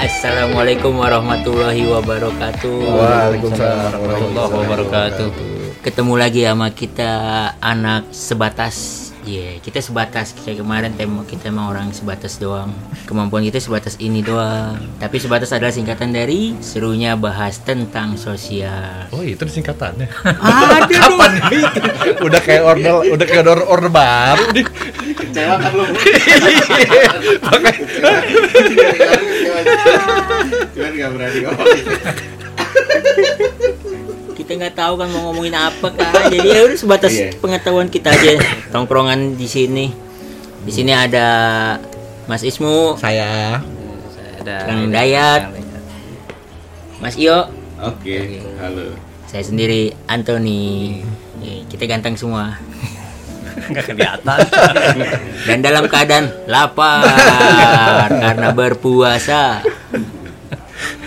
Assalamualaikum warahmatullahi wabarakatuh. Waalaikumsalam warahmatullahi wabarakatuh. Ketemu lagi sama kita anak sebatas. Iya, kita sebatas kayak kemarin tema kita emang orang sebatas doang. Kemampuan kita sebatas ini doang. Tapi sebatas adalah singkatan dari serunya bahas tentang sosial. Oh itu singkatannya. Ada Kapan ini? udah kayak order, udah kayak order order baru nih. Kecewa kan lu? Cuman gak berani ngomong kita nggak tahu kan mau ngomongin apa kan. Jadi ya udah sebatas Iya. pengetahuan kita aja. Tongkrongan di sini. Di sini ada Mas Ismu, Saya Ada Kang Dayat. Mas Iyo, Oke, halo saya sendiri Anthony. Eh, Kita ganteng semua. Nggak kelihatan. Dan dalam keadaan lapar karena berpuasa.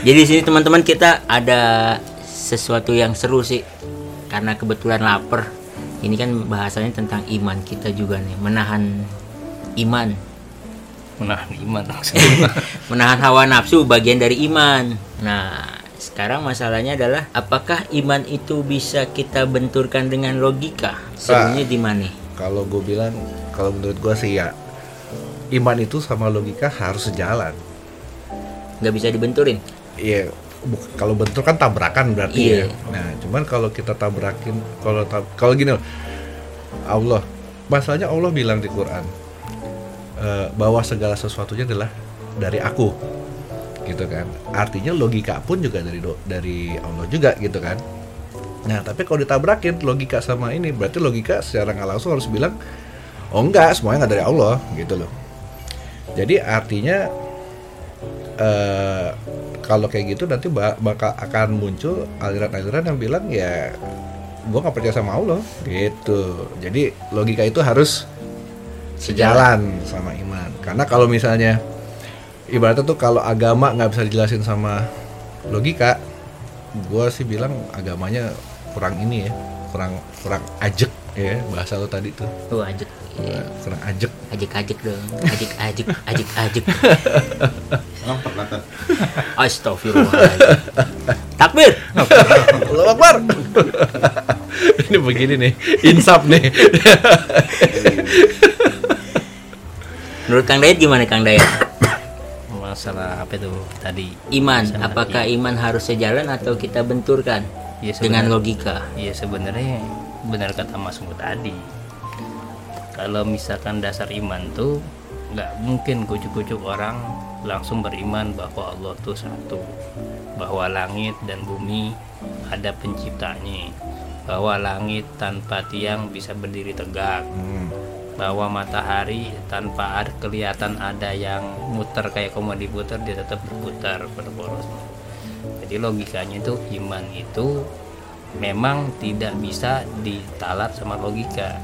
Jadi di sini teman-teman kita ada sesuatu yang seru sih. Karena kebetulan lapar. Ini kan bahasanya tentang iman kita juga nih, menahan iman, Menahan iman maksudnya. menahan hawa nafsu bagian dari iman. Nah, sekarang masalahnya adalah apakah iman itu bisa kita benturkan dengan logika? Sebenarnya di mana? Kalau gue bilang kalau menurut gue sih ya iman itu sama logika harus sejalan. Nggak bisa dibenturin. Iya, kalau bentur kan tabrakan berarti Iya. ya. Nah, cuman kalau kita tabrakin, kalau tab- kalau gini loh, Allah, masalahnya Allah bilang di Quran eh, bahwa segala sesuatunya adalah dari aku, gitu kan. Artinya logika pun juga dari do- dari Allah juga, gitu kan. Nah, tapi kalau ditabrakin logika sama ini, berarti logika secara nggak langsung harus bilang, oh enggak, semuanya nggak dari Allah, gitu loh. Jadi artinya eh kalau kayak gitu nanti ba- bakal akan muncul aliran-aliran yang bilang ya gua nggak percaya sama Allah gitu. Jadi logika itu harus sejalan sama iman. Karena kalau misalnya ibaratnya tuh kalau agama nggak bisa dijelasin sama logika gua sih bilang agamanya kurang ini ya kurang kurang ajek ya bahasa lo tadi tuh Tuh ajek. kurang ajek Ajek-ajek dong. Ajek-ajek, ajek-ajek. Lompat belakang Astagfirullahaladzim. Takbir. Allah Akbar ini begini nih insaf nih Menurut Kang Dayat gimana Kang Dayat? Masalah apa itu tadi? Iman, Masalah apakah hati. iman harus sejalan atau kita benturkan Iya, dengan sebenarnya- logika? Iya sebenarnya benar kata Mas Mut tadi. Kalau misalkan dasar iman tuh nggak mungkin kucuk-kucuk orang langsung beriman bahwa Allah tuh satu, bahwa langit dan bumi ada penciptanya, bahwa langit tanpa tiang bisa berdiri tegak, bahwa matahari tanpa ada kelihatan ada yang muter kayak kamu diputar dia tetap berputar pada porosnya. Jadi logikanya itu iman itu memang tidak bisa ditalat sama logika.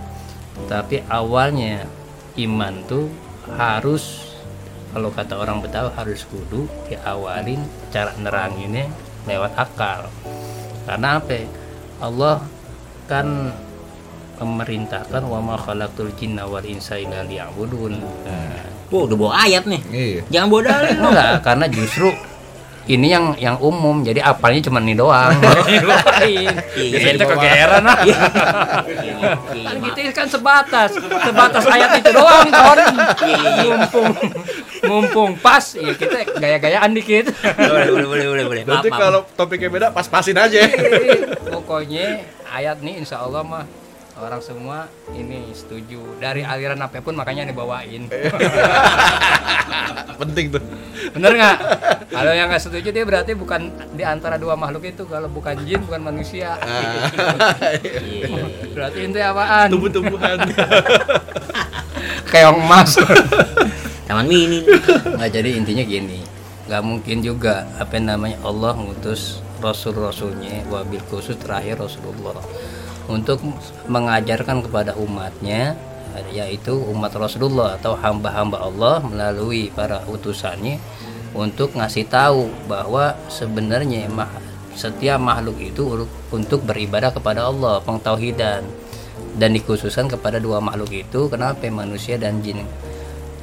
Tapi awalnya iman tuh harus kalau kata orang Betawi harus kudu diawalin cara neranginnya lewat akal. Karena apa? Allah kan memerintahkan wa ma khalaqtul jinna wal insa illa liya'budun. Nah, Wah, udah bawa ayat nih. iya Jangan bawa dalil. dong. enggak karena justru ini yang yang umum jadi apalnya cuma ini doang lain Iya, biasanya iya, itu kegeeran ah Iya, kan kita kan sebatas sebatas ayat itu doang kawan iya. mumpung mumpung pas ya kita gaya-gayaan dikit Boleh, boleh, boleh, boleh, boleh. Maaf. kalau topiknya beda pas-pasin aja. pokoknya ayat nih insya Allah mah orang semua ini setuju. Dari aliran apa pun makanya dibawain. Penting tuh. bener nggak? Kalau yang nggak setuju dia berarti bukan di antara dua makhluk itu. Kalau bukan jin bukan manusia. Iya, iya, berarti itu apaan? Tumbuh-tumbuhan. keong emas Taman mini. nggak jadi intinya gini. Nggak mungkin juga apa namanya Allah ngutus rasul-rasulnya wabil khusus terakhir Rasulullah untuk mengajarkan kepada umatnya yaitu umat Rasulullah atau hamba-hamba Allah melalui para utusannya untuk ngasih tahu bahwa sebenarnya setiap makhluk itu untuk beribadah kepada Allah pengtauhidan dan dikhususkan kepada dua makhluk itu kenapa manusia dan jin.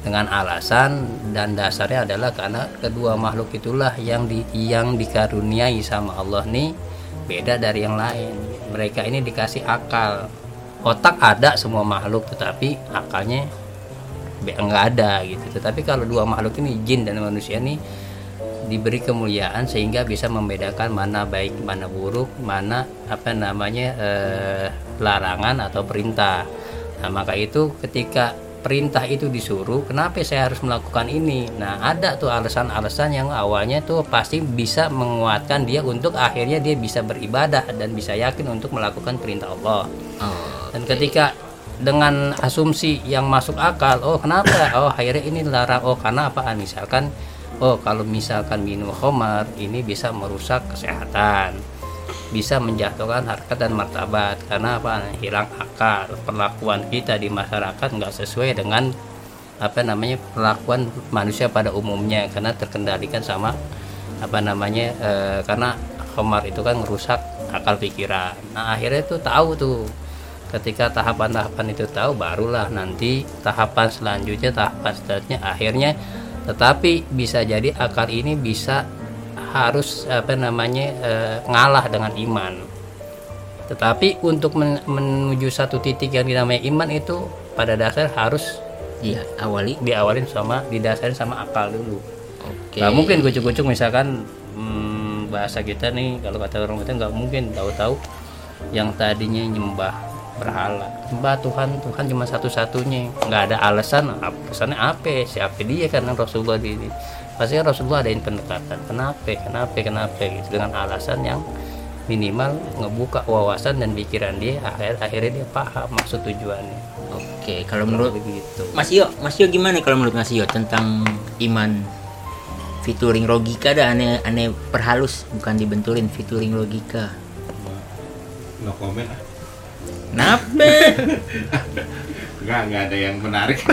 Dengan alasan dan dasarnya adalah karena kedua makhluk itulah yang di yang dikaruniai sama Allah nih beda dari yang lain mereka ini dikasih akal. Otak ada semua makhluk tetapi akalnya be- nggak ada gitu. Tetapi kalau dua makhluk ini jin dan manusia ini diberi kemuliaan sehingga bisa membedakan mana baik mana buruk mana apa namanya eh, larangan atau perintah. Nah maka itu ketika perintah itu disuruh kenapa saya harus melakukan ini? Nah ada tuh alasan-alasan yang awalnya tuh pasti bisa menguatkan dia untuk akhirnya dia bisa beribadah dan bisa yakin untuk melakukan perintah Allah. Oh, dan ketika dengan asumsi yang masuk akal oh kenapa? Oh akhirnya ini larang oh karena apaan misalkan oh kalau misalkan minum khamar ini bisa merusak kesehatan bisa menjatuhkan harkat dan martabat. Karena apa? Hilang akal. Perlakuan kita di masyarakat nggak sesuai dengan apa namanya perlakuan manusia pada umumnya. Karena terkendalikan sama apa namanya eh, karena khamar itu kan merusak akal pikiran. Nah akhirnya tuh tahu tuh. Ketika tahapan-tahapan itu tahu barulah nanti tahapan selanjutnya tahapan selanjutnya akhirnya tetapi bisa jadi akal ini bisa harus apa namanya eh, ngalah dengan iman. Tetapi untuk men- menuju satu titik yang dinamai iman itu pada dasar harus iya awali diawalin sama didasarin sama akal dulu. Oke. Mungkin kucuk-kucuk misalkan hmm, bahasa kita nih kalau kata orang kita nggak mungkin tahu-tahu yang tadinya nyembah berhala. Nyembah Tuhan Tuhan cuma satu-satunya. Nggak ada alasan alasannya apa? Siapa dia? Karena Rasulullah ini pasti kan Rasulullah adain pendekatan kenapa kenapa kenapa gitu dengan alasan yang minimal ngebuka wawasan dan pikiran dia akhir akhirnya dia paham maksud tujuannya oke kalau menurut begitu Mas Yo Mas Yo gimana kalau menurut Mas Yo tentang iman featuring logika dah aneh aneh perhalus bukan dibenturin featuring logika No comment ah. Kenapa? Enggak, enggak ada yang menarik.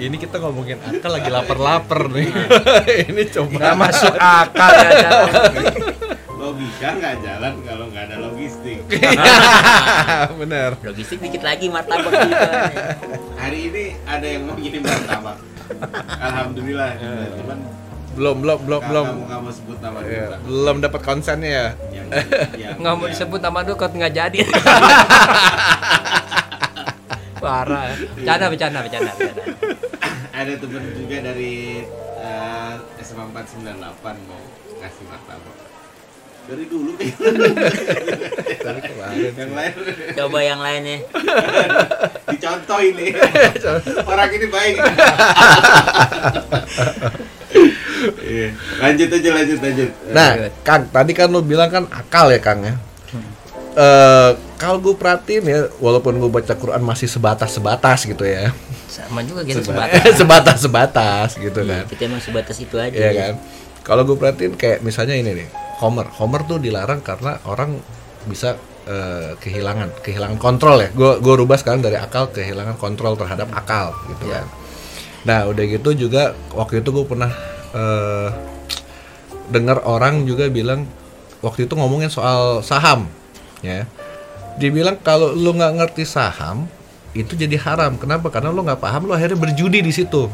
Ini kita ngomongin akal lagi lapar-lapar nih. ini coba. nggak masuk akal ya Logika nggak jalan kalau nggak ada logistik. Bener. Logistik dikit lagi martabak juga. Hari ini ada yang mau ngirim martabak. Alhamdulillah. Cuman Belum, belum, belum, belum. Kamu kamu sebut nama Iya, kita. belum dapat konsennya ya. Yang, yang, nggak mau disebut nama dulu kalau nggak jadi parah bercanda bercanda bercanda bercanda Ada temen juga dari eh, SMA 498 mau kasih martabak. Dari dulu Dari kemarin. yang lain Coba yang lainnya. dicontoh ini. Orang ini baik. Iya. lanjut aja lanjut lanjut. Nah, Kang, tadi kan lu bilang kan akal ya, Kang ya. Eh, kalau gue perhatiin ya, walaupun gue baca Quran masih sebatas-sebatas gitu ya, sama juga gitu Sebatas. sebatas sebatas-sebatas gitu kan, Kita emang sebatas itu aja. Iya kan. Kalau gue perhatiin kayak misalnya ini nih, Homer, Homer tuh dilarang karena orang bisa eh, kehilangan, kehilangan kontrol ya. Gue gue rubah sekarang dari akal kehilangan kontrol terhadap akal gitu kan. Nah, udah gitu juga waktu itu gue pernah eh, dengar orang juga bilang waktu itu ngomongin soal saham ya dibilang kalau lu nggak ngerti saham itu jadi haram. Kenapa? Karena lu nggak paham lu akhirnya berjudi di situ.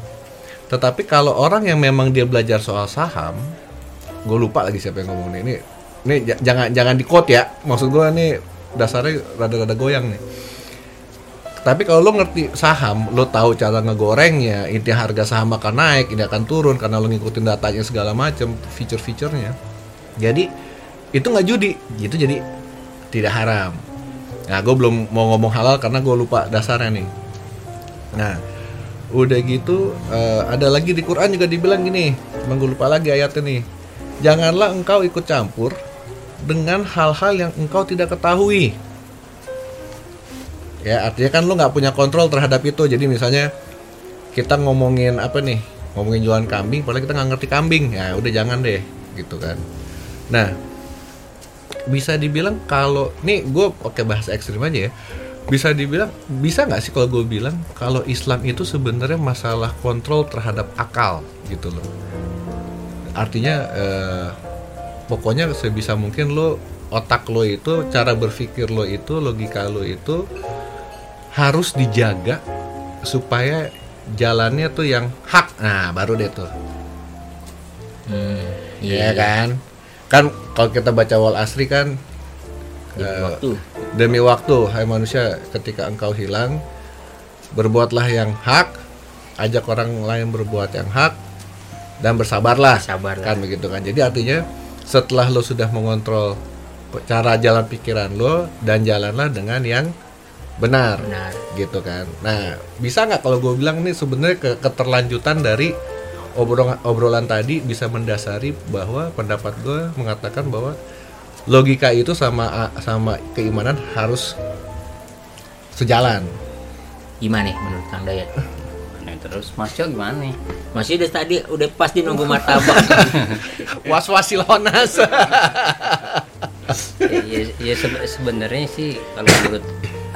Tetapi kalau orang yang memang dia belajar soal saham gue lupa lagi siapa yang ngomong ini ini, ini jangan jangan di quote ya. Maksud gue ini dasarnya rada-rada goyang nih. Tapi kalau lo ngerti saham, lo tahu cara ngegorengnya, inti harga saham akan naik, ini akan turun karena lo ngikutin datanya segala macam, feature-featurenya. Jadi itu nggak judi, itu jadi tidak haram. Nah, gue belum mau ngomong halal karena gue lupa dasarnya nih. Nah, udah gitu eh, ada lagi di Quran juga dibilang gini, cuma gue lupa lagi ayatnya nih. Janganlah engkau ikut campur dengan hal-hal yang engkau tidak ketahui. Ya artinya kan lu nggak punya kontrol terhadap itu. Jadi misalnya kita ngomongin apa nih? Ngomongin jualan kambing padahal kita nggak ngerti kambing. Ya udah jangan deh gitu kan. Nah bisa dibilang kalau nih gue pakai bahasa ekstrim aja ya bisa dibilang bisa nggak sih kalau gue bilang kalau Islam itu sebenarnya masalah kontrol terhadap akal gitu loh artinya eh, pokoknya sebisa mungkin lo otak lo itu cara berpikir lo itu logika lo itu harus dijaga supaya jalannya tuh yang hak. Nah, baru deh tuh. Hmm, Iya kan? Kan kalau kita baca wal asri kan Demi eh, waktu. demi waktu hai manusia ketika engkau hilang berbuatlah yang hak ajak orang lain berbuat yang hak dan bersabarlah Sabarlah. kan begitu kan jadi artinya setelah lo sudah mengontrol cara jalan pikiran lo dan jalanlah dengan yang benar, Benar. gitu kan nah bisa nggak kalau gue bilang nih sebenarnya ke- keterlanjutan dari obrolan obrolan tadi bisa mendasari bahwa pendapat gue mengatakan bahwa logika itu sama sama keimanan harus sejalan Gimana nih menurut Kang Dayat? Nah, terus Mas gimana nih? Masih udah tadi udah pasti nunggu martabak. was wasilonas ya, ya, ya sebe- sebenarnya sih kalau menurut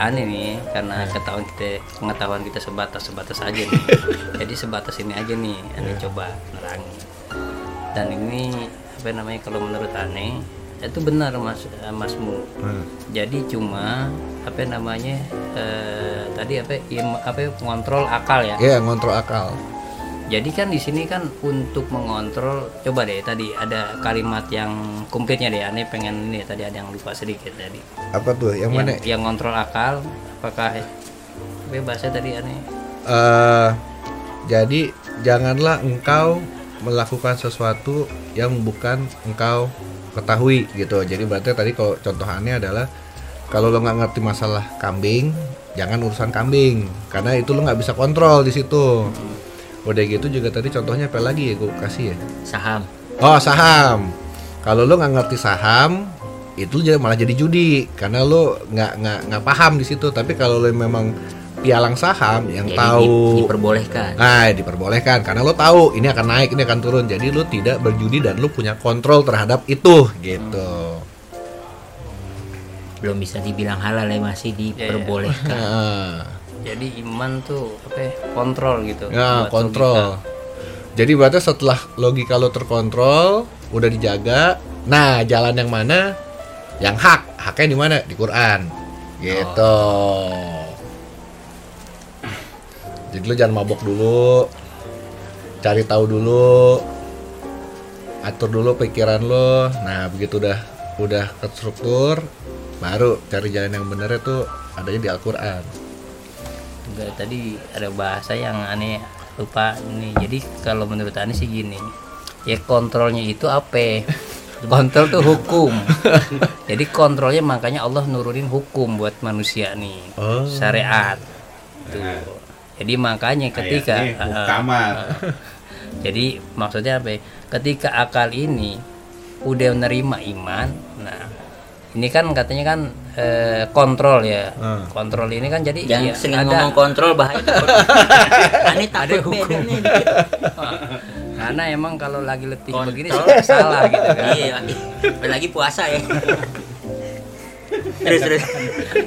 aneh nih karena ketahuan kita pengetahuan kita sebatas sebatas aja nih. Jadi sebatas ini aja nih aneh coba nerangi dan ini apa namanya kalau menurut aneh itu benar mas eh, masmu jadi cuma apa namanya eh, tadi apa im- apa mengontrol akal ya? Ya ngontrol akal jadi kan di sini kan untuk mengontrol coba deh tadi ada kalimat yang komplitnya deh aneh pengen ini tadi ada yang lupa sedikit tadi. Apa tuh? Yang mana? yang ngontrol akal apakah bebasnya tadi aneh? Eh jadi janganlah engkau melakukan sesuatu yang bukan engkau ketahui gitu. Jadi berarti tadi kalau contohannya adalah kalau lo nggak ngerti masalah kambing, jangan urusan kambing. Karena itu lo nggak bisa kontrol di situ. Udah gitu juga tadi contohnya apa lagi ya gue kasih ya? Saham. Oh saham. Kalau lo nggak ngerti saham, itu jadi malah jadi judi karena lo nggak nggak nggak paham di situ. Tapi kalau lo memang pialang saham yang Jadi tahu di- diperbolehkan. Nah, diperbolehkan karena lo tahu ini akan naik, ini akan turun. Jadi lo tidak berjudi dan lo punya kontrol terhadap itu gitu. Belum bisa dibilang halal ya masih diperbolehkan. Nah, jadi iman tuh apa ya, kontrol gitu ya, kontrol. Jadi berarti setelah logika lo terkontrol, udah dijaga. Nah, jalan yang mana? Yang hak. Haknya di mana? Di Quran. Gitu. Jadi lo jangan mabok dulu. Cari tahu dulu. Atur dulu pikiran lo. Nah, begitu udah udah terstruktur, baru cari jalan yang bener itu adanya di Al-Qur'an. Juga tadi ada bahasa yang aneh lupa nih. Jadi kalau menurut aneh sih gini. Ya kontrolnya itu apa? Kontrol tuh hukum. Jadi kontrolnya makanya Allah nurunin hukum buat manusia nih. Oh. Syariat. Tuh. Jadi makanya ketika uh, muktamar. jadi maksudnya apa? ya? Ketika akal ini udah menerima iman, nah ini kan katanya kan eh, kontrol ya. Hmm. Kontrol ini kan jadi Jangan ya, sering ada ngomong kontrol bahaya. Ada takut hukum. beda nih. Karena emang kalau lagi letih Kontrol. begini suka salah gitu kan. Iya, lagi puasa ya. terus terus.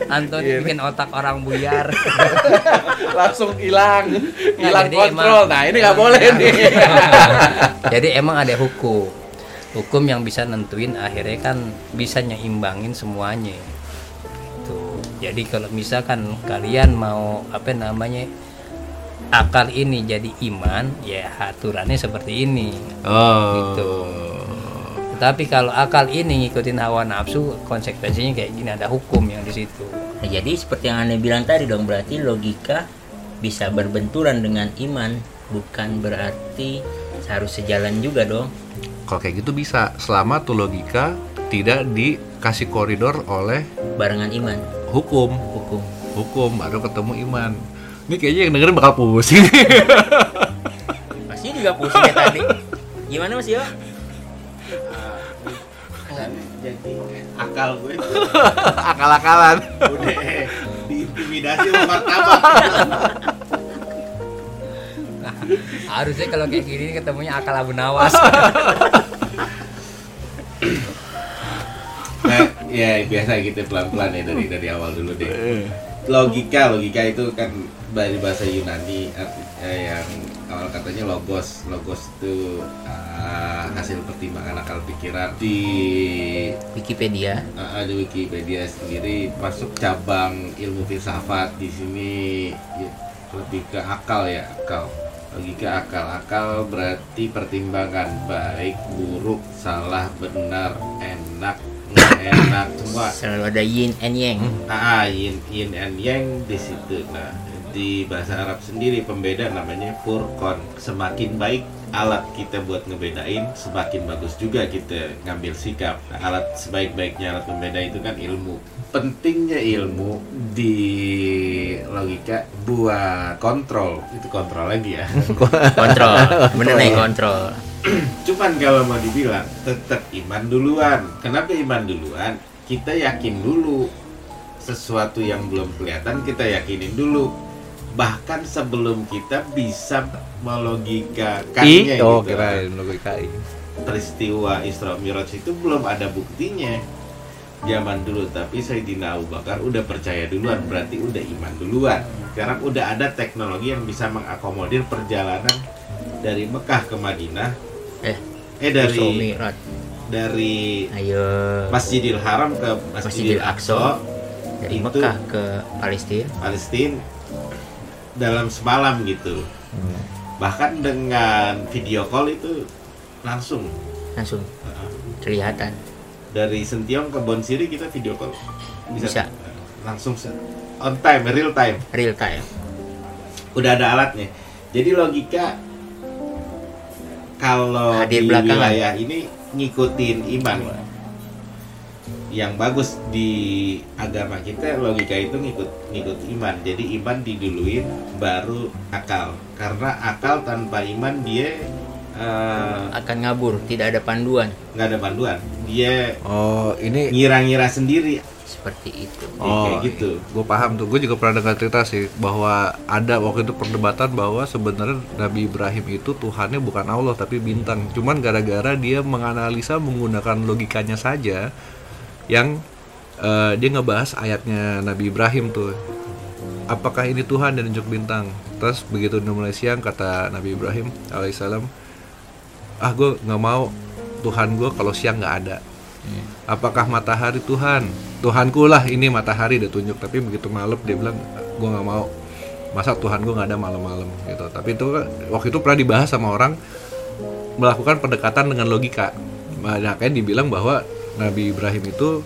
Anton bikin otak orang buyar. Langsung hilang, hilang jadi kontrol. emang- Nah, ini nggak boleh nih. Jadi emang ada hukum. Hukum yang bisa nentuin akhirnya kan bisa nyeimbangin semuanya. Tuh. Jadi kalau misalkan kalian mau apa namanya akal ini jadi iman, ya aturannya seperti ini. Oh. Gitu. Tetapi kalau akal ini ngikutin hawa nafsu, konsekuensinya kayak gini ada hukum yang di situ. Nah, jadi seperti yang Anda bilang tadi dong berarti logika bisa berbenturan dengan iman bukan berarti harus sejalan juga dong. Kalau kayak gitu bisa, selama tuh logika tidak dikasih koridor oleh Barengan iman, hukum. hukum. Hukum baru ketemu iman. Ini kayaknya yang dengerin bakal pusing. Masih juga pusing ya tadi. Gimana Mas Yo? Dan jadi akal gue itu Akal-akalan. udah diintimidasi sama martabak. Harusnya kalau kayak gini ketemunya akal abu nawas. ya biasa gitu pelan-pelan ya dari dari awal dulu deh. Logika, logika itu kan dari bahasa Yunani arti- eh, yang awal katanya logos. Logos itu uh, hasil pertimbangan akal pikiran. Di Wikipedia. Uh, di Wikipedia sendiri masuk cabang ilmu filsafat. Di sini ya, lebih ke akal ya akal. Logika akal. Akal berarti pertimbangan baik buruk salah benar enak enak semua selalu ada yin and yang Ah, yin, yin and yang di situ. Nah, di bahasa Arab sendiri pembeda namanya furqan. Semakin baik alat kita buat ngebedain, semakin bagus juga kita ngambil sikap. Nah, alat sebaik-baiknya alat pembeda itu kan ilmu. Pentingnya ilmu di logika buat kontrol. Itu kontrol lagi ya. kontrol bener nih kontrol Cuman kalau mau dibilang tetap iman duluan. Kenapa iman duluan? Kita yakin dulu sesuatu yang belum kelihatan kita yakinin dulu. Bahkan sebelum kita bisa melogikakannya I, oh gitu. kirain logika I. Peristiwa Isra Miraj itu belum ada buktinya. Zaman dulu tapi Sayyidina Abu Bakar udah percaya duluan berarti udah iman duluan. Sekarang udah ada teknologi yang bisa mengakomodir perjalanan dari Mekah ke Madinah eh eh dari Mi'raj. dari ayo. Masjidil Haram ke Masjidil Masjidil Aqsa. Dari itu- Mekah ke Palestina. Palestina dalam semalam gitu. Hmm. Bahkan dengan video call itu langsung. Langsung. Uh, kelihatan. Dari Sentiong ke Bon Siri kita video call. Bisa. langsung se- on time real time. Real time. Udah ada alatnya. Jadi logika kalau Hadir di belakangan. wilayah ini ngikutin iman. Yang bagus di agama kita logika itu ngikut ngikut iman. Jadi iman diduluin baru akal. Karena akal tanpa iman dia eh, akan ngabur tidak ada panduan. nggak ada panduan. Dia Oh ini ngira-ngira sendiri seperti itu Oh, kayak gitu gue paham tuh. Gue juga pernah dengar cerita sih bahwa ada waktu itu perdebatan bahwa sebenarnya Nabi Ibrahim itu Tuhannya bukan Allah tapi bintang. Cuman gara-gara dia menganalisa menggunakan logikanya saja, yang eh, dia ngebahas ayatnya Nabi Ibrahim tuh. Apakah ini Tuhan dan unjuk bintang? Terus begitu udah mulai siang kata Nabi Ibrahim alaihissalam, ah gue nggak mau Tuhan gue kalau siang nggak ada. Apakah matahari Tuhan? Tuhanku lah ini matahari dia tunjuk. Tapi begitu malam dia bilang gue nggak mau. Masa Tuhan gue nggak ada malam-malam gitu. Tapi itu kan- waktu itu pernah dibahas sama orang melakukan pendekatan dengan logika. Makanya dibilang bahwa Nabi Ibrahim itu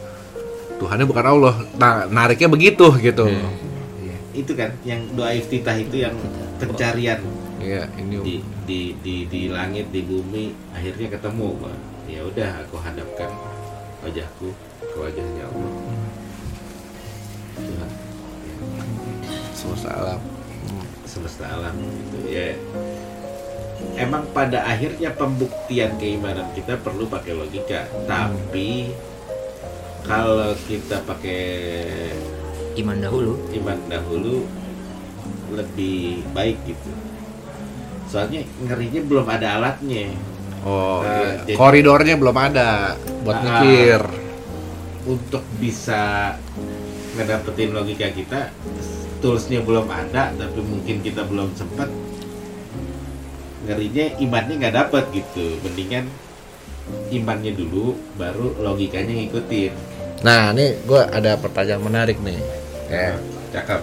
Tuhannya bukan Allah. Nah nariknya begitu gitu. Iya. itu kan yang doa iftitah itu yang pencarian Iya ini di di di di langit di bumi akhirnya ketemu Pak. ya udah aku hadapkan wajahku ke wajahnya Allah. Tuhan. Semesta alam. semesta alam gitu ya. Emang pada akhirnya pembuktian keimanan kita perlu pakai logika. Tapi kalau kita pakai iman dahulu. iman dahulu lebih baik gitu. Soalnya ngerinya belum ada alatnya Oh, Nah, iya. jadi- koridornya belum ada buat Ah. mikir. untuk bisa ngedapetin logika kita toolsnya belum ada tapi mungkin kita belum sempat ngerinya imannya nggak dapet gitu mendingan imannya dulu baru logikanya ngikutin Nah, ini gue ada pertanyaan menarik nih. Ya. cakep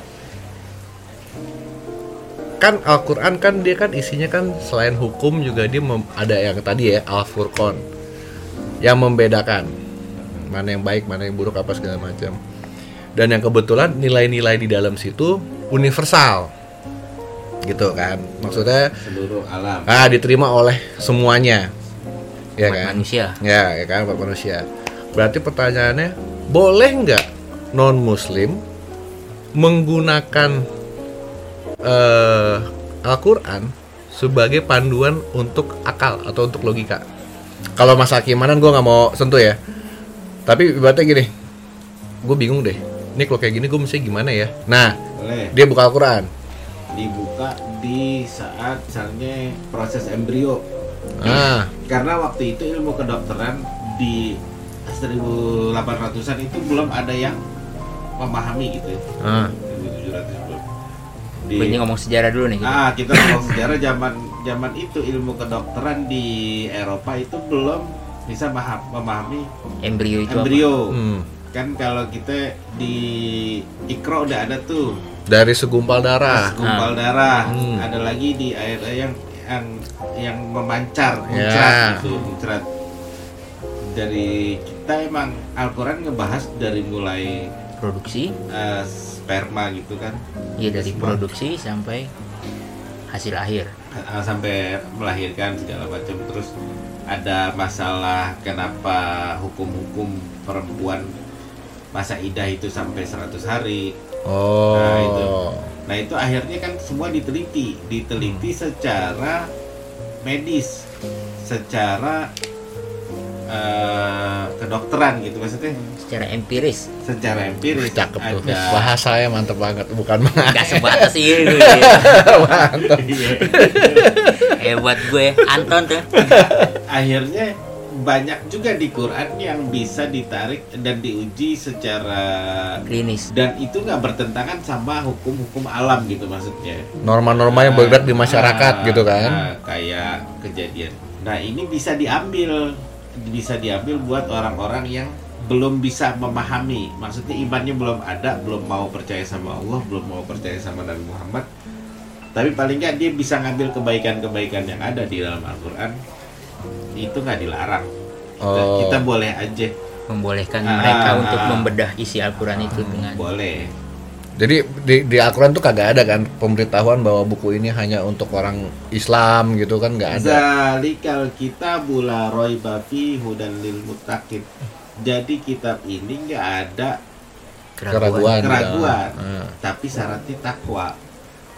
Kan Al-Quran kan dia kan isinya kan selain hukum juga dia mem- ada yang tadi ya Al-Furqan yang membedakan mana yang baik mana yang buruk apa segala macam. Dan yang kebetulan nilai-nilai di dalam situ universal, gitu kan? Maksudnya seluruh alam ah diterima oleh semuanya, ya umat kan? manusia Ya, ya kan buat manusia. Berarti pertanyaannya, boleh nggak non Muslim menggunakan eh, Al-Quran sebagai panduan untuk akal atau untuk logika? Kalau masalah keimanan gue nggak mau sentuh ya. Tapi ibaratnya gini, gue bingung deh. Ini kalau kayak gini gue mesti gimana ya? Nah, boleh dia buka Al-Quran. dibuka di saat misalnya proses embrio Ah, karena waktu itu ilmu kedokteran di 1800-an itu belum ada yang memahami gitu ya. ah. 1700 belum. Di- ini ngomong sejarah dulu nih. gitu. Ah, kita ngomong sejarah zaman zaman itu ilmu kedokteran di Eropa itu belum bisa maha- memahami Embrio itu embrio. Hmm. Kan kalau kita di Ikro udah ada tuh Dari segumpal darah. gumpal darah. Hmm. Ada lagi di air yang yang yang memancar, Ya. muncrat gitu, muncrat. Dari kita emang Al-Qur'an ngebahas dari mulai? Produksi, eh, sperma gitu kan ya dari Semua. produksi sampai hasil akhir. sampai melahirkan segala macam terus ada masalah kenapa hukum-hukum perempuan masa idah itu sampai 100 hari Oh. Nah, itu. nah itu akhirnya kan semua diteliti diteliti secara medis secara eh, kedokteran gitu maksudnya Secara empiris, secara empiris Cakep tuh. ada Bahasanya mantep banget, bukan nggak sebatas ini. Hebat gue, Anton tuh. akhirnya banyak juga di Quran yang bisa ditarik dan diuji secara Klinis. dan itu nggak bertentangan sama hukum-hukum alam gitu maksudnya Norma-norma yang bergerak di masyarakat Ah, gitu kan. ah, kayak kejadian nah ini bisa diambil bisa diambil buat orang-orang yang belum bisa memahami. Maksudnya imannya belum ada belum mau percaya sama Allah belum mau percaya sama Nabi Muhammad. Tapi paling nggak dia bisa ngambil kebaikan-kebaikan yang ada di dalam Al-Quran. Itu nggak dilarang. Kita, Oh. kita boleh aja. Membolehkan Ah, mereka ah, untuk ah. membedah isi Al-Quran itu dengan boleh Jadi di, di Al-Quran tuh kagak ada kan pemberitahuan bahwa buku ini hanya untuk orang Islam gitu kan nggak ada. Zalikal kitabu la raiba hudan lil muttaqin. Jadi kitab ini nggak ada keraguan. Keraguan. keraguan, Ah. tapi syaratnya takwa.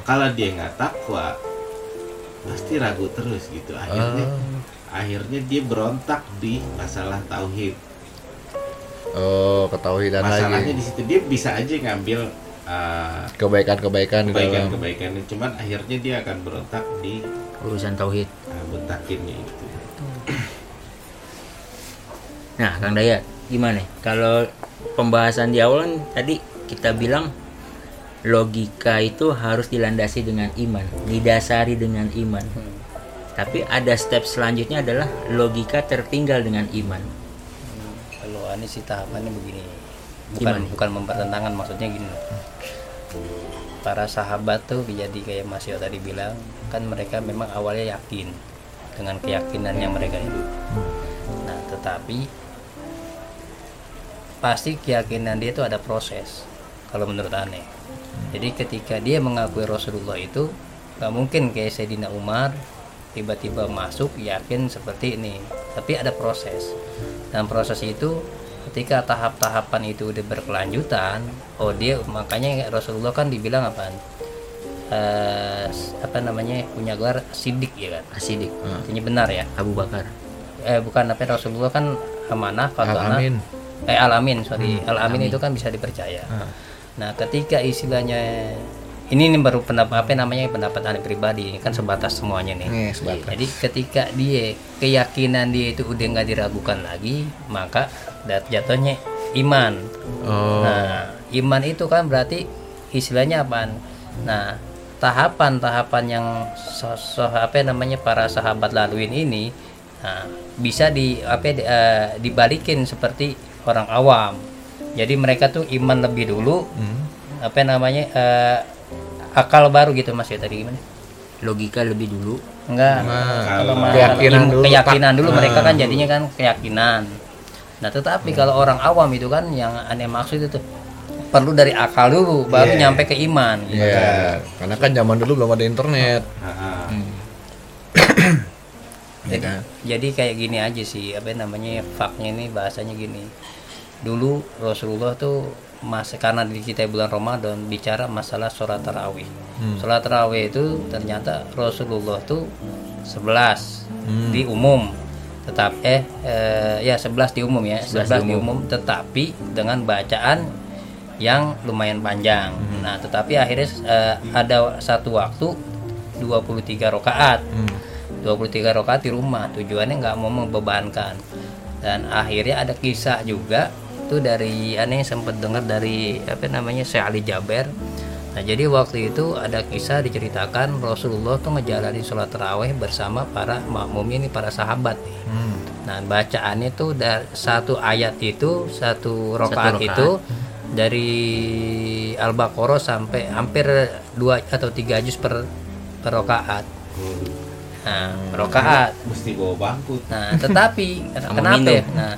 Kalau dia nggak takwa, pasti ragu terus gitu. Akhirnya, Ah. akhirnya dia berontak di masalah tauhid. Oh, ketauhidan Masalahnya lagi. di situ dia bisa aja ngambil uh, Kebaikan-kebaikan kebaikan-kebaikan, cuman akhirnya dia akan berontak di Urusan tauhid. uh, mutakinnya itu. Nah, Kang Dayat, gimana? Kalau pembahasan di awal kan tadi kita bilang logika itu harus dilandasi dengan iman, didasari dengan iman. Tapi ada step selanjutnya adalah logika tertinggal dengan iman. kalau ini sih tahapannya begini bukan Gimana? bukan mempertentangan maksudnya gini loh. para sahabat tuh jadi kayak Mas Yo tadi bilang kan mereka memang awalnya yakin dengan keyakinan yang mereka itu nah tetapi pasti keyakinan dia itu ada proses kalau menurut aneh jadi ketika dia mengakui Rasulullah itu nggak mungkin kayak Sayyidina Umar tiba-tiba masuk yakin seperti ini tapi ada proses dan proses itu ketika tahap-tahapan itu udah berkelanjutan oh dia makanya Rasulullah kan dibilang apa? Eh, apa namanya punya gelar sidik ya kan? Asidik, ini benar ya? Abu Bakar. eh bukan apa Rasulullah kan amanah fatwana Al-Amin. eh alamin sorry. Alamin itu kan bisa dipercaya. Nah ketika istilahnya ini nih baru pendapat apa namanya pendapat aneh pribadi ini kan sebatas semuanya nih Nih, sebatas. jadi ketika dia keyakinan dia itu udah nggak diragukan lagi maka dat- jatuhnya iman Oh. nah iman itu kan berarti istilahnya apaan nah tahapan-tahapan yang so- so- apa namanya para sahabat laluin ini nah, bisa di apa di- eh, dibalikin seperti orang awam jadi mereka tuh iman lebih dulu Hmm. apa namanya eh, akal baru gitu mas ya tadi gimana Logika lebih dulu. enggak Nah, kalau keyakinan dulu, keyakinan dulu mereka Nah. kan jadinya kan keyakinan nah tetapi kalau orang awam itu kan yang aneh maksud itu perlu dari akal dulu baru Yeah. nyampe ke iman gitu. Iya, karena kan zaman dulu belum ada internet. Ah, ah. jadi, jadi kayak gini aja sih apa namanya faknya ini bahasanya gini dulu Rasulullah tuh masih karena di kita bulan Ramadan bicara masalah sholat tarawih. Sholat tarawih itu ternyata Rasulullah tuh 11 di umum. Tetap eh, eh, ya 11 di umum ya. 11, di umum. tetapi dengan bacaan yang lumayan panjang. Nah tetapi akhirnya eh, ada satu waktu 23 rakaat. 23 rakaat di rumah. Tujuannya nggak mau membebankan. Dan akhirnya ada kisah juga itu dari aneh sempat dengar dari apa namanya Syekh Ali Jaber Nah jadi waktu itu ada kisah diceritakan Rasulullah tuh ngejalanin sholat taraweh bersama para makmumnya ini para sahabat. Hmm. Nah bacaannya tuh dari satu ayat itu satu rokaat rakaat. itu dari al-baqarah sampai hampir dua atau tiga juz per per rokaat. Nah rokaat. Mesti bawa bangku. Nah tetapi kenapa? ya? Nah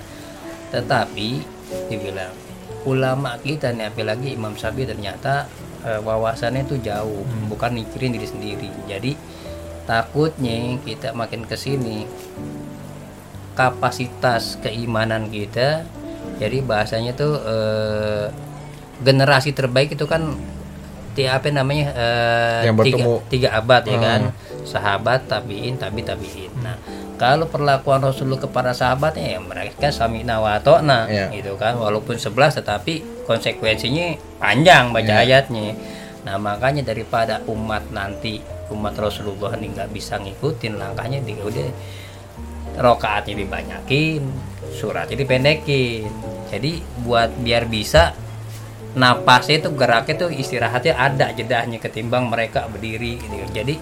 tetapi dibilang ulama kita nih apalagi Imam Syafi'i ternyata eh, wawasannya itu jauh, bukan mikirin diri sendiri. Jadi takutnya kita makin ke sini kapasitas keimanan kita jadi bahasanya tuh eh, generasi terbaik itu kan tiap apa namanya Yang tiga, bertemu. tiga abad ya Hmm. kan sahabat tabiin tabi tabiin nah kalau perlakuan Rasulullah kepada sahabatnya ya mereka sami nawatona Iya. gitu kan walaupun 11 tetapi konsekuensinya panjang baca Iya. ayatnya nah makanya daripada umat nanti umat Rasulullah ini nggak bisa ngikutin langkahnya dia udah rokaatnya dibanyakin suratnya dipendekin jadi buat biar bisa napasnya itu geraknya tuh istirahatnya ada jedahnya ketimbang mereka berdiri gitu. jadi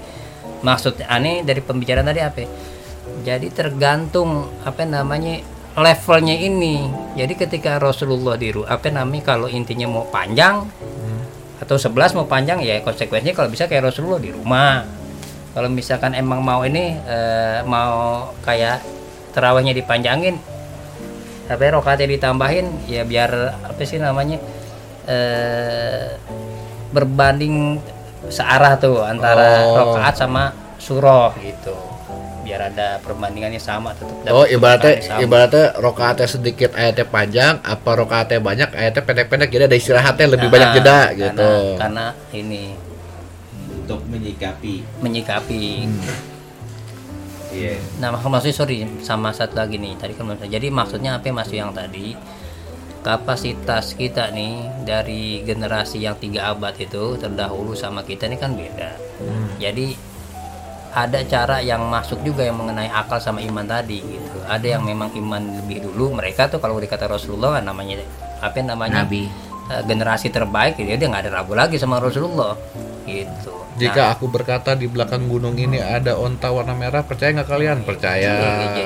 maksud aneh dari pembicaraan tadi apa ya? Jadi tergantung apa namanya levelnya ini. Jadi ketika Rasulullah diru apa namanya kalau intinya mau panjang atau 11 mau panjang ya konsekuensinya kalau bisa kayak Rasulullah di rumah. Kalau misalkan emang mau ini eh, mau kayak terawihnya dipanjangin tapi rokatnya ditambahin ya biar apa sih namanya eh, berbanding searah tuh antara Oh. rokaat sama surah gitu biar ada perbandingannya sama tetap dapat Oh ibaratnya sama. ibaratnya rokaatnya sedikit ayatnya panjang apa rokaatnya banyak ayatnya pendek-pendek jadi ada istirahatnya lebih Nah, banyak jeda karena- gitu. karena ini. Untuk menyikapi. Menyikapi. Iya. Nah, mak- maksudnya sorry sama satu lagi nih tadi kan jadi maksudnya apa yang masuk yang tadi? Kapasitas kita nih dari generasi yang tiga abad itu terdahulu sama kita ini kan beda. Jadi ada cara yang masuk juga yang mengenai akal sama iman tadi gitu. Ada yang memang iman lebih dulu mereka tuh kalau dikata Rasulullah kan namanya apa namanya Nabi. eh, generasi terbaik dia dia nggak ada ragu lagi sama Rasulullah gitu. Jika aku berkata di belakang gunung ini ada onta warna merah, percaya nggak kalian? Percaya. Iya, jadi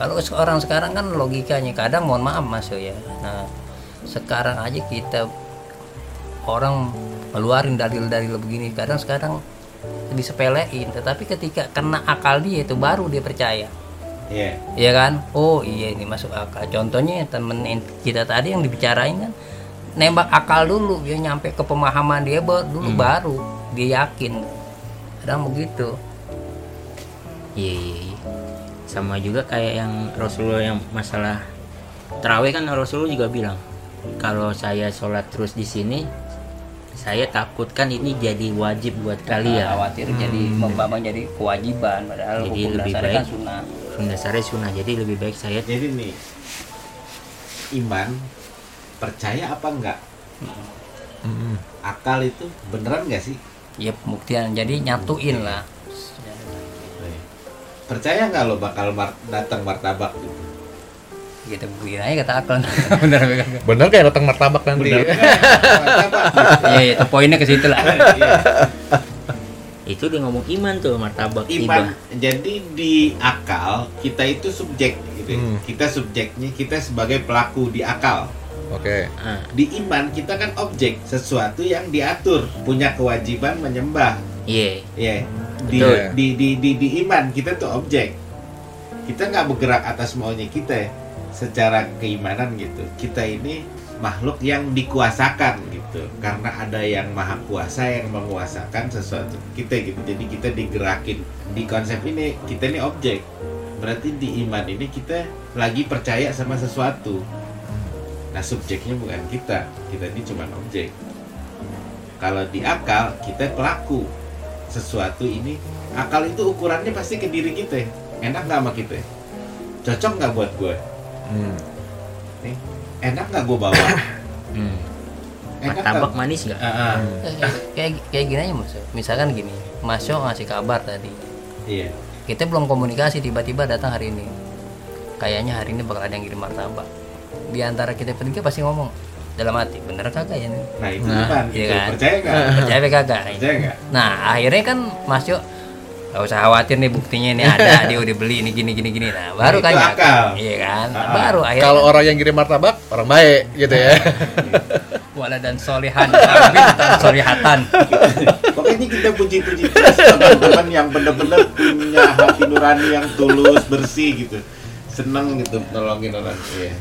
kalau orang sekarang kan logikanya kadang mohon maaf mas ya nah sekarang aja kita orang ngeluarin dalil-dalil begini kadang sekarang disepelein. Tetapi ketika kena akal dia itu baru dia percaya. Iya. Iya kan? Oh iya ini masuk akal. Contohnya temen in- kita tadi yang dibicarain kan nembak akal dulu dia nyampe ke pemahaman dia baru dulu baru dia yakin. Kadang begitu. Iya, iya, iya. Sama juga kayak yang Rasulullah yang masalah terawih kan Rasulullah juga bilang kalau saya sholat terus di sini saya takutkan ini jadi wajib buat kalian. khawatir jadi membangun jadi kewajiban padahal Jadi hukum lebih dasarnya baik. kan sunnah dasarnya sunnah. Jadi lebih baik saya jadi nih iman percaya apa enggak? Mm-mm. akal itu beneran nggak sih? Ya pembuktian. Jadi nyatuin lah. Percaya nggak lo bakal mar- datang martabak gitu gitu begini aja kata akal bener bener Bener. Kayak datang martabak nanti. martabak iya. Itu poinnya ke situ lah. Iya. itu dia ngomong iman tuh martabak iman. jadi di akal kita itu subjek gitu Hmm. kita subjeknya kita sebagai pelaku di akal. Oke. Ah, di iman kita kan objek sesuatu yang diatur punya kewajiban menyembah. Iya. ya di, Betul. di, di, di, di iman kita tuh objek. Kita nggak bergerak atas maunya kita secara keimanan gitu. Kita ini makhluk yang dikuasakan gitu. Karena ada yang maha kuasa yang menguasakan sesuatu kita gitu. Jadi kita digerakin. Di konsep ini kita ini objek. Berarti di iman ini kita lagi percaya sama sesuatu. Nah subjeknya bukan kita. Kita ini cuma objek. Kalau di akal kita pelaku. Sesuatu ini akal itu ukurannya pasti ke diri kita. Enak nggak sama kita? Cocok nggak buat gue Hmm. nih enak nggak gue bawa Hmm. enak Martabak manis nggak? Ah, ah. kayak kayak gini aja mas misalkan gini mas Yo ngasih kabar tadi iya kita belum komunikasi tiba-tiba datang hari ini kayaknya hari ini bakal ada yang kirim martabak di antara kita bertiga pasti ngomong dalam hati bener kagak ya nih Nah itu Nah, iman. iya gitu. kan? Percaya nggak? percaya kagak Percaya nggak? nah akhirnya kan Mas Yo Gak usah khawatir nih buktinya ini ada dia udah beli ini gini gini gini nah baru Nah, kan akal. iya kan Ah. baru akhirnya Kalau orang yang kirim martabak orang baik gitu ya. wala dan dan solihatan Pokoknya kita puji-puji teman-teman yang benar-benar punya hati nurani yang tulus, bersih gitu. Seneng gitu nolongin orang. Iya.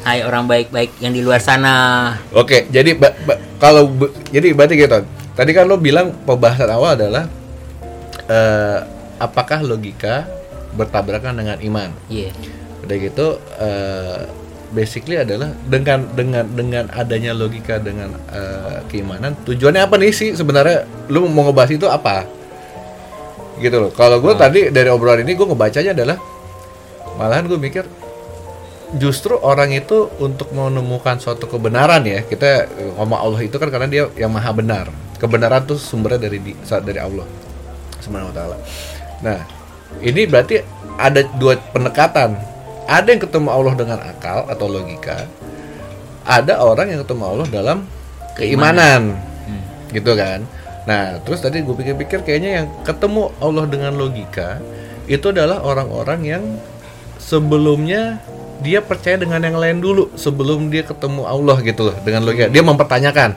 Hai orang baik-baik yang di luar sana. Oke, jadi ba- ba- kalau jadi berarti gitu. Tadi kan lo bilang pembahasan awal adalah eh, apakah logika bertabrakan dengan iman. Iya. Udah gitu eh, basically adalah dengan dengan dengan adanya logika dengan eh, keimanan tujuannya apa nih sih sebenarnya? Lu mau ngebahas itu apa? Gitu loh. Kalau gue tadi dari obrolan ini gue ngebacanya adalah malahan gue mikir justru orang itu untuk menemukan suatu kebenaran ya kita ngomong Allah itu kan karena dia yang maha benar. Kebenaran tuh sumbernya dari di, dari Allah subhanahu wa taala nah ini berarti ada dua pendekatan. Ada yang ketemu Allah dengan akal atau logika ada orang yang ketemu Allah dalam keimanan. Gitu kan? Nah terus tadi gue pikir-pikir kayaknya yang ketemu Allah dengan logika itu adalah orang-orang yang sebelumnya dia percaya dengan yang lain dulu sebelum dia ketemu Allah gitu loh dengan logika. Dia mempertanyakan.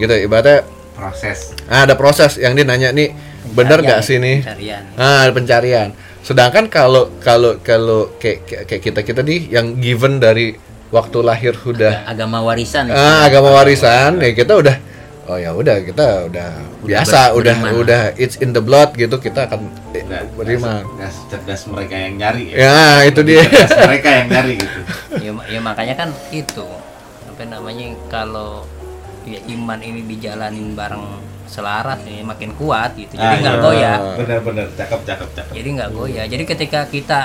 Gitu ibaratnya Proses. ah, ada proses yang dia nanya nih bener Pencarian gak ya, sih nih pencarian. ah ada pencarian sedangkan kalau kalau kalau kayak kayak- kita kita nih yang given dari waktu lahir udah Agama warisan. ah, agama warisan ya kita udah oh ya udah kita udah biasa ber- udah beriman. udah it's in the blood gitu kita akan eh, Nggak, beriman nggak cerdas mereka yang nyari ya. ya itu dia Cerdas mereka yang nyari gitu. ya, ya makanya kan itu apa namanya kalau ya iman ini dijalanin bareng selaras ini makin kuat gitu jadi Ah, nggak iya. goyah Benar-benar cakep cakep cakep. jadi nggak goyah jadi ketika kita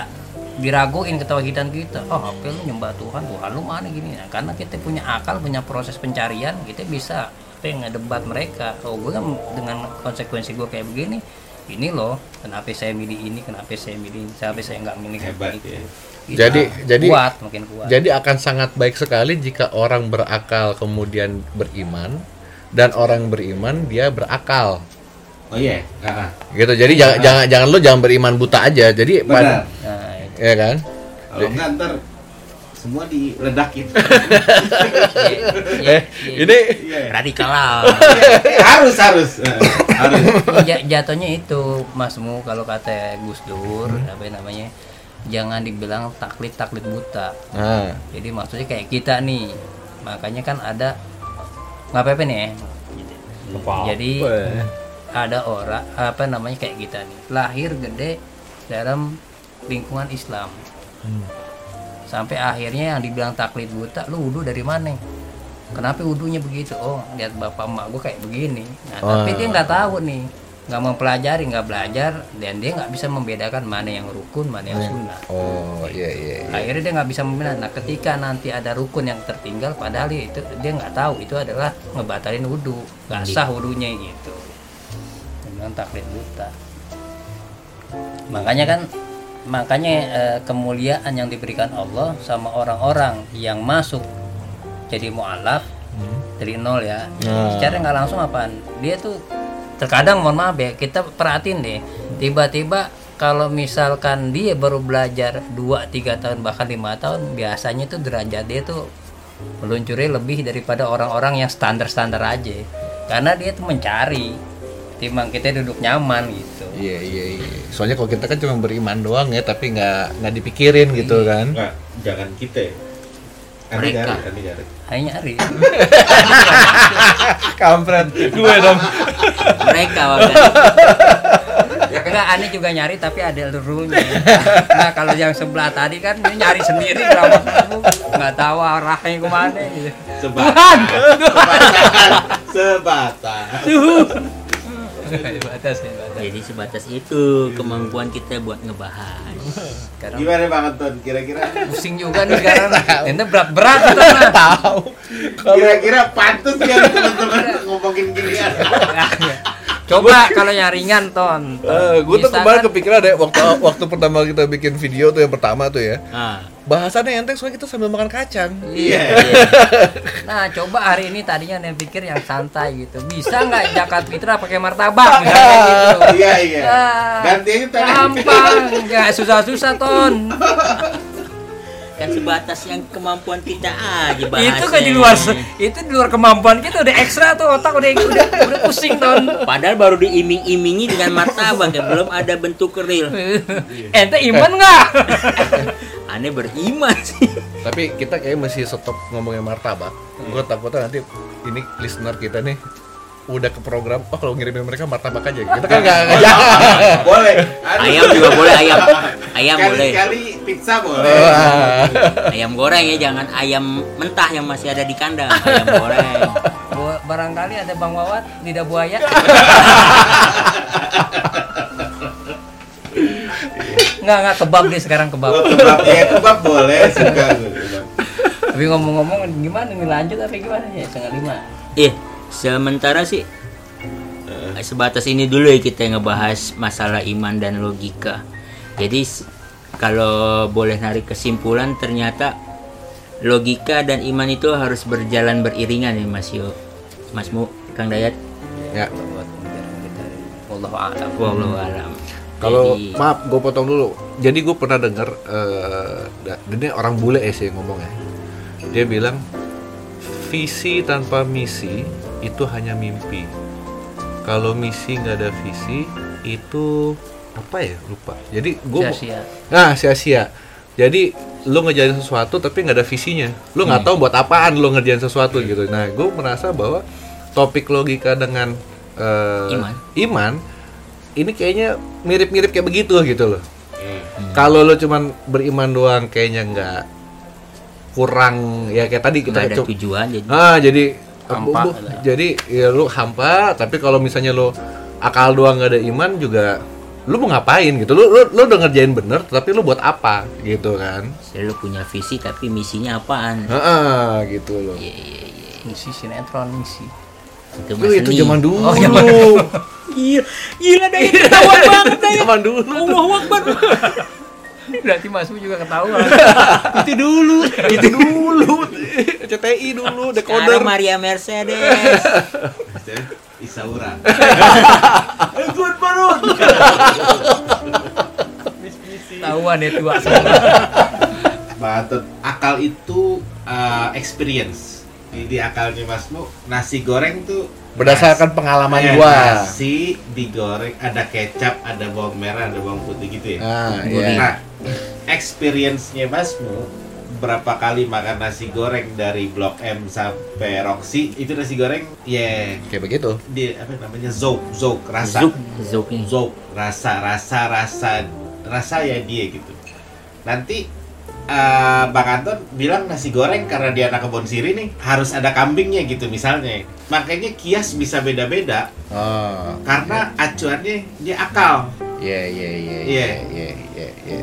diraguin ketawahidan kita oh apa lu nyembah Tuhan Tuhan lu mana gini nah, karena kita punya akal punya proses pencarian kita bisa apa yang ngedebat mereka oh gue kan dengan konsekuensi gue kayak begini ini loh kenapa saya milih ini kenapa saya milih ini kenapa saya nggak milih Hebat itu ya. Gitu. Jadi- jadi- kuat makin kuat jadi akan sangat baik sekali jika orang berakal kemudian beriman dan orang beriman dia berakal Oh iya. Ah, ah. gitu jadi jangan jangan jangan lu jangan beriman buta aja jadi Benar. pada nah, itu. ya kan Kalau enggak ntar semua diledakin. eh ini. Radikal lah. harus harus Eh, harus. Ja- jatuhnya itu Masmu kalau kata Gus Dur apa namanya jangan dibilang taklid taklid buta nah jadi maksudnya kayak kita nih makanya kan ada nggak apa-apa nih ya jadi ada orang apa namanya kayak kita nih. Lahir gede dalam lingkungan Islam. Sampai akhirnya yang dibilang taklid buta lu wudhu dari mana? Kenapa wudhunya begitu? Oh lihat bapak emak gue kayak begini. Nah tapi Wah. dia nggak tahu nih nggak mempelajari nggak belajar dan dia nggak bisa membedakan mana yang rukun mana yang sunnah. Oh iya iya, iya. akhirnya dia nggak bisa membedakan. Nah ketika nanti ada rukun yang tertinggal padahal itu dia nggak tahu itu adalah ngebatalin wudhu nggak sah wudhunya gitu. Bilang taklid buta. Makanya kan makanya eh, kemuliaan yang diberikan Allah sama orang-orang yang masuk jadi mualaf dari nol ya. Nah. secara nggak langsung apaan? Dia tuh terkadang mohon maaf ya kita perhatiin deh tiba-tiba kalau misalkan dia baru belajar 2-3 tahun bahkan lima tahun biasanya tuh derajat dia tuh meluncurnya lebih daripada orang-orang yang standar-standar aja karena dia tuh mencari timbang kita duduk nyaman gitu Iya iya iya. Soalnya kalau kita kan cuma beriman doang ya, tapi nggak nggak dipikirin gitu kan. Enggak, jangan kita. ya. Mereka. hanya nyari. Kampret, gue dong. Mereka waktu ya enggak aneh juga nyari tapi ada rule-nya. Nah kalau yang sebelah tadi kan dia nyari sendiri nggak tahu arahnya ke mana. Gitu Sebatang. Sebatang. Sebatang. batas ya. batas Jadi sebatas itu kemampuan kita buat ngebahas. sekarang Gimana Bang Anton? Kira-kira pusing juga nih sekarang ini berat berat itu mah Tahu. kira-kira pantas nih teman-teman ngomongin gini ya? coba kalau yang ringan ton gue tuh kemarin kepikiran deh waktu waktu pertama kita bikin video tuh yang pertama tuh ya. Ah, bahasannya enteng soalnya kita sambil makan kacang. Iya. Nah, coba hari ini tadinya yang pikir yang santai gitu. Bisa nggak zakat fitrah pakai martabak misalnya gitu. Iya iya. Ah, Gantinya tanah. gampang, nggak susah-susah ton. kan sebatas yang kemampuan kita aja bahasnya Itu kan di luar itu di luar kemampuan kita udah ekstra tuh otak udah udah, udah pusing ton. padahal baru diiming-imingi dengan martabak ya belum ada bentuk real Ente iman nggak? Aneh beriman sih Tapi kita kayak mesti stop ngomongin martabak. Gue takutnya nanti ini listener kita nih udah ke program oh kalau ngirimin mereka martabak aja kita kan nggak jangan Boleh. Aduh. ayam juga boleh ayam ayam boleh Kali-kali pizza boleh. Wah. ayam goreng ya jangan ayam mentah yang masih ada di kandang ayam goreng Bu- Barangkali ada Bang Wawat lidah buaya. Nggak nggak kebab deh sekarang kebab. Oh, kebab ya kebab boleh suka. Tapi ngomong-ngomong gimana nih lanjut apa gimana ya setengah lima? eh sementara sih sebatas ini dulu ya kita ngebahas masalah iman dan logika jadi kalau boleh narik kesimpulan ternyata logika dan iman itu harus berjalan beriringan ya Mas Yo Mas Mu Kang Dayat ya Allah a'lam. wallahu alam Kalau Jadi- maaf, gue potong dulu. Jadi gue pernah dengar, eh, da- ini orang bule ya sih yang ngomongnya. Dia bilang visi tanpa misi itu hanya mimpi. Kalau misi nggak ada visi itu apa ya lupa. Jadi gue Sia-sia. nah sia-sia. Jadi lo ngerjain sesuatu tapi nggak ada visinya. Lo nggak tahu buat apaan lo ngerjain sesuatu gitu. Nah gue merasa bahwa topik logika dengan eh, Iman. iman ini kayaknya mirip-mirip kayak begitu gitu loh. Hmm. Kalau lo cuman beriman doang kayaknya nggak kurang ya kayak tadi kita ada tujuan jadi Ah, jadi Hampa. bu- bu- jadi ya lu hampa, tapi kalau misalnya lu akal doang nggak ada iman juga lu mau ngapain gitu. Lu lu, lu udah ngerjain bener, tapi lu buat apa gitu kan? selalu punya visi tapi misinya apaan Heeh, gitu loh. Iya, iya, iya. Misi sinetron misi. itu Itu, seni. zaman dulu. Oh, zaman gila gila Dayat ketahuan banget Dayat zaman dulu. Allahu Akbar Berarti masuk juga ketahuan. itu dulu, itu dulu. CTI dulu, decoder. Sekarang Maria Mercedes Isaura. Ketahuan ya tua semua. Batut akal itu uh, experience. Jadi akalnya Mas Mu, nasi goreng tuh Berdasarkan pengalaman Eh, gua. Nasi digoreng, ada kecap, ada bawang merah, ada bawang putih gitu ya. Nah, Iya. Nah, experience-nya Masmu berapa kali makan nasi goreng dari Blok M sampai Roxy? Itu nasi goreng? Ya Kayak begitu. di apa namanya? Zouk zouk rasa. Zuk Zuk ini zouk rasa rasa rasa rasa ya dia gitu. Nanti eh, Bang Anton bilang nasi goreng karena dia anak kebon siri nih harus ada kambingnya gitu misalnya makanya kias bisa beda-beda Oh. karena acuannya dia akal Iya, iya, iya, Iya. iya, iya, iya, iya.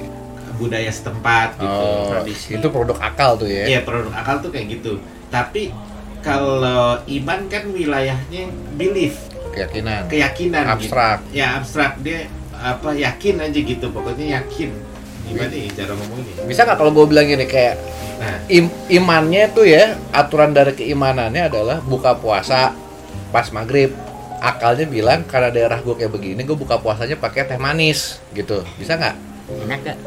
budaya setempat gitu Oh, tradisi itu produk akal tuh ya. Iya produk akal tuh kayak gitu. Tapi kalau iman kan wilayahnya belief, Keyakinan. keyakinan. Abstrak. Gitu. Ya abstrak dia apa yakin aja gitu. Pokoknya yakin. Gimana nih cara ngomongnya? Bisa nggak kalau gue bilang gini kayak Nah, im- imannya tuh ya aturan dari keimanannya adalah buka puasa pas maghrib akalnya bilang karena daerah gue kayak begini gue buka puasanya pakai teh manis gitu bisa nggak enak gak?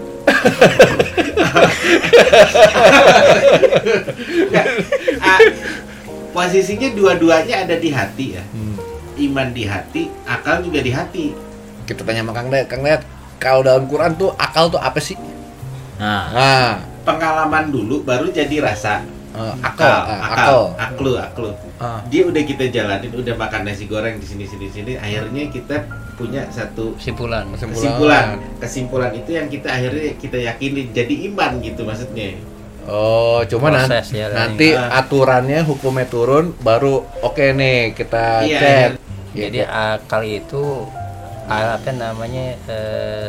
ah, posisinya dua-duanya ada di hati ya. Iman di hati, akal juga di hati. kita tanya sama kang Dayat kang Dayat kalau dalam Quran tuh akal tuh apa sih Nah, nah Pengalaman dulu baru jadi rasa. eh, akal Akal, ah, akal, akal aklu, aklu. Ah. Dia udah kita jalanin, udah makan nasi goreng di sini sini sini. Akhirnya kita punya satu Kesimpulan. kesimpulan kesimpulan itu yang kita akhirnya kita yakini jadi iman gitu maksudnya Oh, cuma Proses ya, nanti Ah. aturannya hukumnya turun baru oke nih kita Iya, cek. Jadi Gitu. akal itu alat apa namanya eh,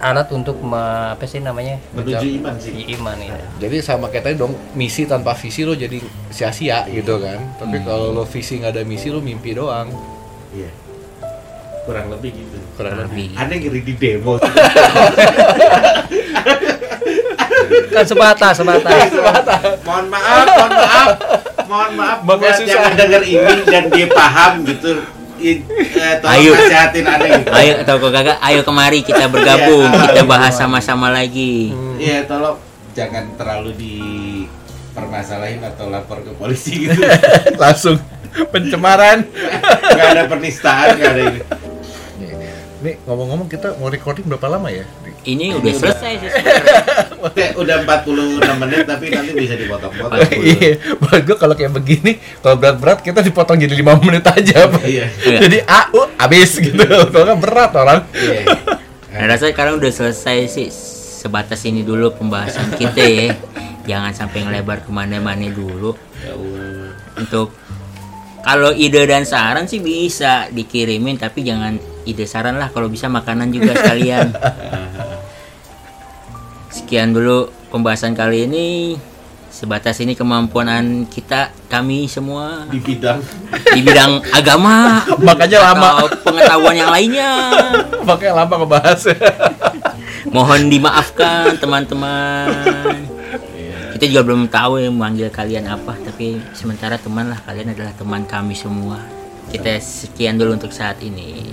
alat untuk me- apa sih namanya menuju iman sih iman ya. Jadi sama kayak tadi dong, misi tanpa visi lo jadi sia-sia gitu kan. Tapi Hmm. kalau lo visi nggak ada misi lo mimpi doang. iya kurang lebih gitu Kurang lebih. lebih. ada yang ngeri di demo kan sebatas sebatas mohon maaf mohon maaf mohon maaf buat susah. yang denger ini dan dia paham gitu eh, tolong Ayo. nasihatin ada gitu Ayo atau kok kagak, ayo kemari kita bergabung, Iya, kita bahas sama-sama lagi. iya tolong jangan terlalu dipermasalahin atau lapor ke polisi gitu Langsung pencemaran. nggak ada penistaan nggak ada ini Nih, nih ngomong-ngomong kita mau recording berapa lama ya? Ini udah selesai sih. Oke, udah 46 menit tapi nanti bisa dipotong-potong. Iya, buat gue kalau kayak begini, kalau berat-berat kita dipotong jadi lima menit aja, Pak. Iya. Jadi A, U, habis gitu. Kalau nggak berat orang. Iya. Nah, rasanya sekarang udah selesai sih sebatas ini dulu pembahasan kita ya. Jangan sampai ngelebar ke mana-mana dulu. Ya Allah. Untuk kalau ide dan saran sih bisa dikirimin, tapi jangan ide saran lah. Kalau bisa makanan juga sekalian. Sekian dulu pembahasan kali ini. Sebatas ini kemampuan kita kami semua Di bidang di bidang agama Makanya lama, pengetahuan yang lainnya. makanya lama ngebahas. Mohon dimaafkan teman-teman. Kita juga belum tahu yang manggil kalian apa, tapi sementara teman lah kalian adalah teman kami semua. Kita sekian dulu untuk saat ini.